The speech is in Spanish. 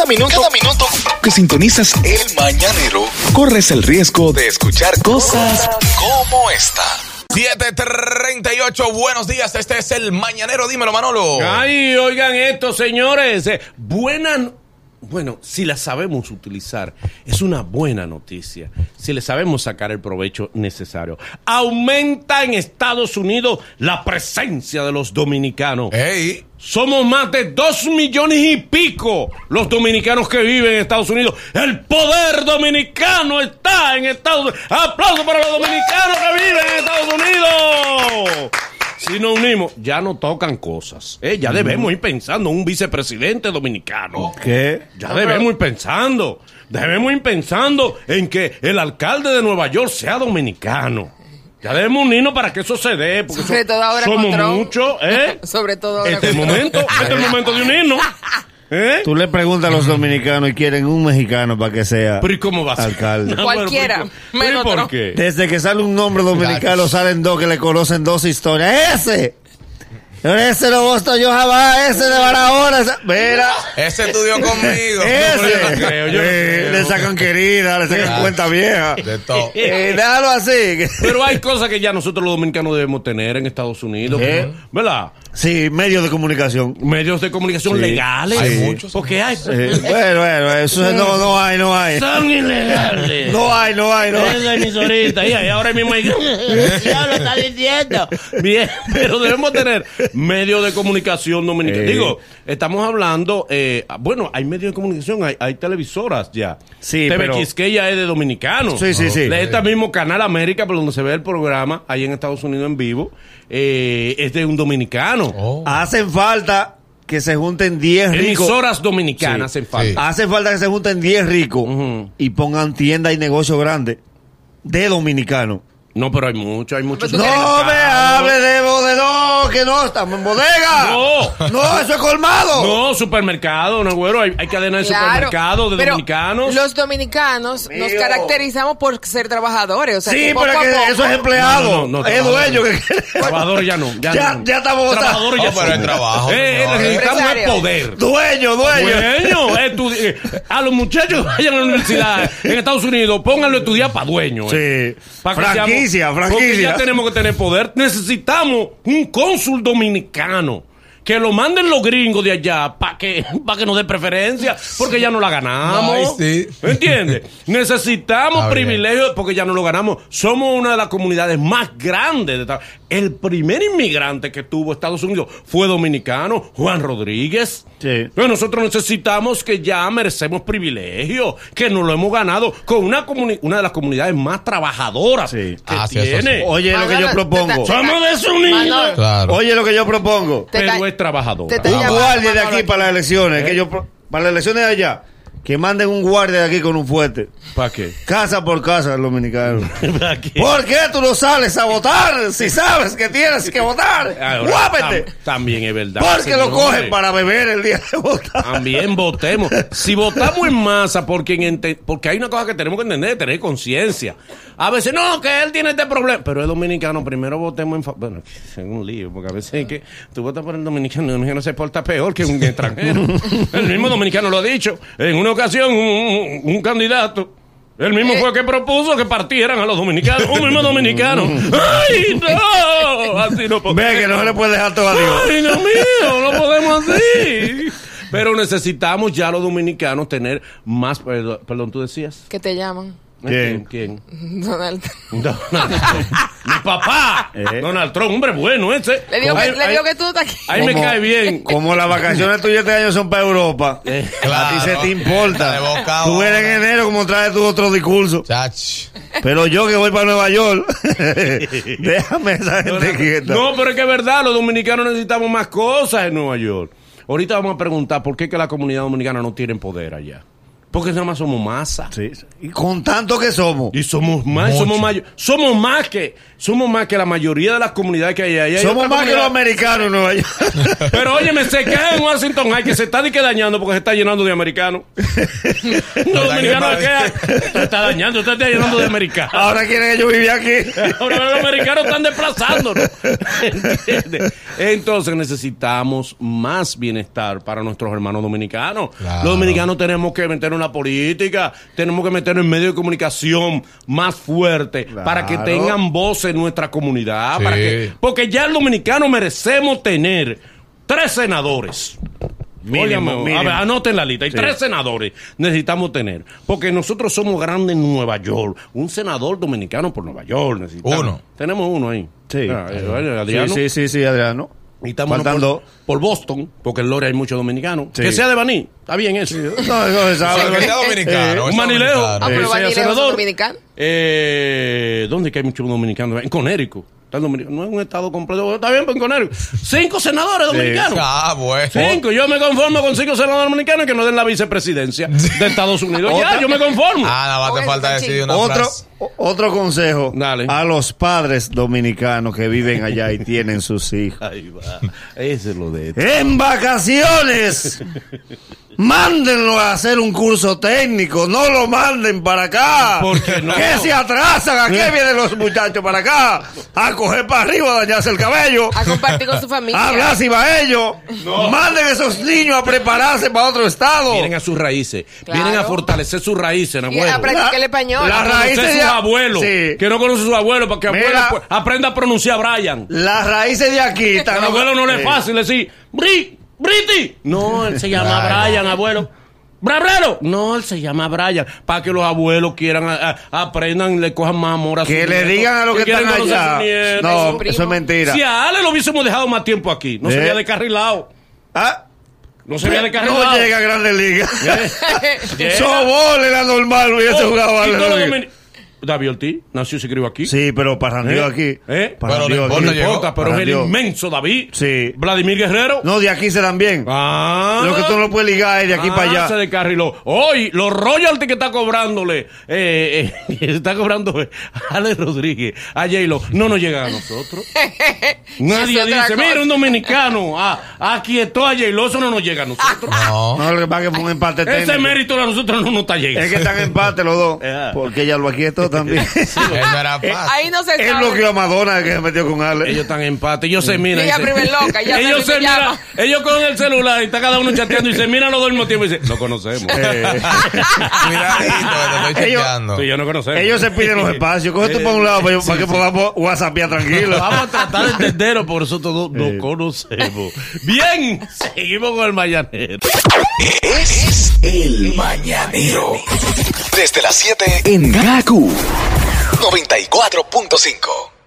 Cada minuto, cada minuto que sintonizas el mañanero, corres el riesgo de escuchar cosas como esta. 738, buenos días, este es el Mañanero, dímelo Manolo. Ay, oigan esto, señores. Eh, buena, bueno, si la sabemos utilizar, es una buena noticia. Si le sabemos sacar el provecho necesario. Aumenta en Estados Unidos la presencia de los dominicanos. Ey, Somos más de dos millones y pico los dominicanos que viven en Estados Unidos. El poder dominicano está en Estados Unidos. ¡Aplausos para los dominicanos que viven en Estados Unidos! Si nos unimos, ya no tocan cosas. ¿eh? Ya debemos ir pensando en un vicepresidente dominicano. ¿Qué? Ya debemos ir pensando. Debemos ir pensando en que el alcalde de Nueva York sea dominicano. Ya debemos unirnos para que eso se dé. Porque Sobre so- todo ahora somos con Trump. muchos, ¿eh? Sobre todo ahora Este es el con momento, este es el momento de unirnos. ¿Eh? Tú le preguntas a los dominicanos y quieren un mexicano para que sea Pero ¿y cómo va a ser? alcalde. No, Cualquiera, pero, ¿pero menos por qué? Desde que sale un nombre dominicano salen dos que le conocen dos historias. ¡Ese! Ese no gusto yo jamás, ese de Barahona. ese- Mira, ese estudió conmigo. ese. yo no creo, yo no creo. Le sacan querida, le sacan cuenta vieja. De todo. Eh, déjalo así. Pero hay cosas que ya nosotros los dominicanos debemos tener en Estados Unidos. ¿Eh? ¿Verdad? Sí, medios de comunicación. Medios de comunicación Sí. legales. Hay muchos. Porque hay. Bueno, bueno, eso no, no hay, no hay. Son ilegales. No hay, no hay, no hay. Emisorita, y ahora mismo hay... ya lo está diciendo. Bien, pero debemos tener medios de comunicación dominicanos. Eh. Digo, estamos hablando, eh, bueno, hay medios de comunicación, hay, hay televisoras ya. Sí, TV pero- Quisqueya es de dominicano. Sí, sí, sí. De este mismo Canal América, por donde se ve el programa, ahí en Estados Unidos en vivo, eh, es de un dominicano. Oh. Hacen falta que se junten 10 ricos. Emisoras dominicanas Sí, hacen falta. sí. Hace falta que se junten 10 ricos y pongan tiendas y negocios grandes de dominicanos. No, pero hay mucho, hay muchos. No me hable de que no, estamos en bodega. No. No, eso es colmado. No, supermercado, no, güero. Hay, hay cadenas de Claro, supermercado de pero dominicanos. Los dominicanos nos caracterizamos por ser trabajadores. O sea, sí, que pero poco es a que poco- eso es empleado. No, no, no, es trabajador. dueño que Trabajadores ya no. Ya, Ya- no. ya estamos votados. Trabajadores ya No, pero son. el trabajo, Eh, eh, necesitamos el poder. Dueño, dueño. Dueño, estu- eh, a los muchachos que vayan a la universidad en Estados Unidos, pónganlo a estudiar para dueño. eh. Sí. Pa' que franquicia, seamos- Porque franquicia. ya tenemos que tener poder. Necesitamos un cónsul dominicano. Que lo manden los gringos de allá para que, pa' que nos dé preferencia, porque ya no la ganamos. Ay, sí. ¿Me entiendes? Necesitamos Está bien. privilegios porque ya no lo ganamos. Somos una de las comunidades más grandes. De El primer inmigrante que tuvo Estados Unidos fue dominicano, Juan Rodríguez. Sí. Pero nosotros necesitamos que ya merecemos privilegios, que nos lo hemos ganado con una, comuni- una de las comunidades más trabajadoras Sí. que Ah, tiene. sí. Oye, lo que yo propongo. Somos Claro. Oye, lo que yo propongo. Pero trabajadora. te- te guardia de aquí para las elecciones. Que yo, pro- para las elecciones de allá. Que manden un guardia de aquí con un fuerte. ¿Para qué? Casa por casa, el dominicano. ¿Para qué? ¿Por qué tú no sales a votar si sabes que tienes que votar? Ahora, ¡Guápete! tam- También es verdad. Porque lo señores. cogen para beber el día de votar. También votemos. Si votamos en masa, porque, en porque hay una cosa que tenemos que entender, tener conciencia. A veces, no, que él tiene este problema. Pero es dominicano, primero votemos en... fa- Bueno, es un lío, porque a veces es que tú votas por el dominicano, el dominicano se porta peor que un extranjero. el mismo dominicano lo ha dicho. En una ocasión, un, candidato... Él mismo fue el que propuso que partieran a los dominicanos. Un mismo dominicano. ¡Ay, no! Así no podemos. Ve que no se le puede dejar todo a Dios. Ay, Dios mío, no podemos así. Pero necesitamos ya los dominicanos tener más. Perdón, perdón, tú decías. que te llaman. ¿Quién? ¿Quién? Donald. Donald Trump. Mi papá. Eh. Donald Trump, hombre bueno ese. Le digo, que, Ahí- le ahí- digo que tú estás aquí. Ahí me cae bien. Como las vacaciones tuyas este año son para Europa, Eh, a ti se te importa. Boca Tú eres en enero como traes tu otro discurso. Chach. Pero yo que voy para Nueva York, déjame esa gente quieta. No, pero es que es verdad, los dominicanos necesitamos más cosas en Nueva York. Ahorita vamos a preguntar por qué que la comunidad dominicana no tiene poder allá. Porque nada más somos masa. Sí. Y con tanto que somos. Y somos más, Mucho. somos mayo- somos más que, somos más que la mayoría de las comunidades que hay ahí. Hay Somos más que los americanos en Nueva York. Pero óyeme, se queda en Washington High que se está di que dañando porque se está llenando de americanos. Los dominicanos se quedan, se está dañando, se está llenando de americanos. Ahora quieren ellos vivir aquí. Ahora los americanos están desplazándonos. ¿Entiendes? Entonces necesitamos más bienestar para nuestros hermanos dominicanos. Claro. Los dominicanos tenemos que meter una política, tenemos que meter en medio de comunicación más fuerte para que tengan voz en nuestra comunidad. Sí. Para que, porque ya el dominicano merecemos tener tres senadores. Mínimo, Óigame, mínimo. A ver, anoten la lista. Hay Sí. tres senadores necesitamos tener. Porque nosotros somos grandes en Nueva York. Un senador dominicano por Nueva York necesitamos. Uno. Tenemos uno ahí. Sí. Ah, eh, oye, Adriano. Sí, sí, sí, sí, Adriano. Y estamos por, por Boston, porque en Lore hay muchos dominicanos. Sí. Que sea de Baní. Está bien eso. No, se sabe. Que sea dominicano. Un sea manileo. dominicano. Ah, pero Eh, senador. dominicano. Eh, ¿Dónde que hay muchos dominicanos? En Conérico. Está el dominicano. No es un estado completo. Está bien, pues en Conérico. Cinco senadores dominicanos. Ah, bueno. Cinco, yo me conformo con cinco senadores dominicanos que nos den la vicepresidencia de Estados Unidos. ya, yo me conformo. Ah, nada más te falta decir una Otro, frase. Otro consejo Dale. a los padres dominicanos que viven allá y tienen sus hijos. Ahí va. Ese es lo de esto. En vacaciones, mándenlo a hacer un curso técnico, no lo manden para acá. ¿Por qué no? Que se atrasan, ¿a qué vienen los muchachos para acá? A coger para arriba, a dañarse el cabello. A compartir con su A familia. hablar si va ellos. Manden a esos niños a prepararse para otro estado. Vienen a sus raíces. Claro. Vienen a fortalecer sus raíces, Y abuelo. a practicar el español. La A conocer raíces de- abuelos. Sí. Que no conoce sus abuelos para que Mira. abuelo pues, aprenda a pronunciar Brian. Las raíces de aquí están. Al abuelo no le es fácil decir, Bri, Briti. No, él se llama Brian. Abuelo. Brabrero. No, él se llama Brian. Para que los abuelos quieran, a- a- aprendan, le cojan más amor a Que sus le digan a los que quieren están a allá. No, su eso es mentira. Si a Ale lo hubiésemos dejado más tiempo aquí, no ¿Eh? sería descarrilado. Ah, No sería descarrilado. no llega a Grandes Ligas. Llega. Sobol era normal, hubiese Oh, jugado a David Ortiz nació y se crió aquí. Sí, pero parrandió ¿Eh? aquí. ¿Eh? Parrandió Pero no aquí. importa, No llegó. importa, pero es el inmenso David. Sí. Vladimir Guerrero. No, de aquí se dan bien. Ah. Lo que tú no puedes ligar es de aquí Ah, para Se allá. descarriló. Hoy, los royalties que está cobrándole, eh, eh, está cobrando eh, Ale Rodríguez a J-Lo, no nos llegan a nosotros. Nadie dice, mira, un dominicano, ah, aquietó a J-Lo, eso no nos llega a nosotros. No. No, lo que pasa es que fue un empate Ese técnico. mérito a nosotros no nos está llegando. Es que están en empate los dos. Porque ella lo aquietó también. Él no era fácil. Ahí no se Él sabe. bloqueó a Madonna que se metió con Ale. Ellos están en empate, ellos se miran. Ella primer loca, ya ellos se se miran, ellos con el celular y está cada uno chateando y se miran los dos al mismo tiempo y dicen, lo conocemos. Eh, Cuidadito, que te estoy Ellos- chequeando. Tú y yo no conocemos. ellos se piden los espacios. Coge tú para un lado para, para que podamos whatsappear tranquilo. Vamos a tratar de entenderlo, por eso todos nos conocemos. Bien, seguimos con el mañanero. Es el mañanero. Desde las 7 en Gaku 94.5.